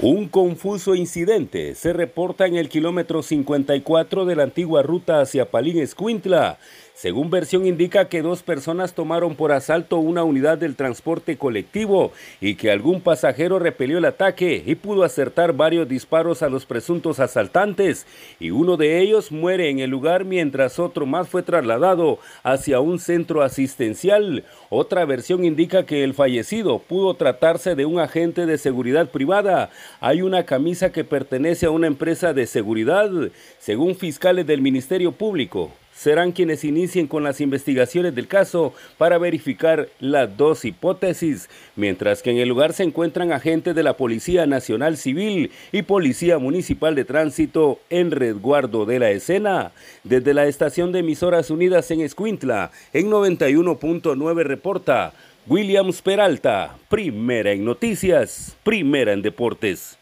Un confuso incidente se reporta en el kilómetro 54 de la antigua ruta hacia Palín Escuintla. Según versión indica que dos personas tomaron por asalto una unidad del transporte colectivo y que algún pasajero repelió el ataque y pudo acertar varios disparos a los presuntos asaltantes y uno de ellos muere en el lugar mientras otro más fue trasladado hacia un centro asistencial. Otra versión indica que el fallecido pudo tratarse de un agente de seguridad privada. Hay una camisa que pertenece a una empresa de seguridad, según fiscales del Ministerio Público serán quienes inicien con las investigaciones del caso para verificar las dos hipótesis, mientras que en el lugar se encuentran agentes de la Policía Nacional Civil y Policía Municipal de Tránsito en resguardo de la escena. Desde la estación de emisoras unidas en Escuintla, en 91.9 reporta Williams Peralta, primera en noticias, primera en deportes.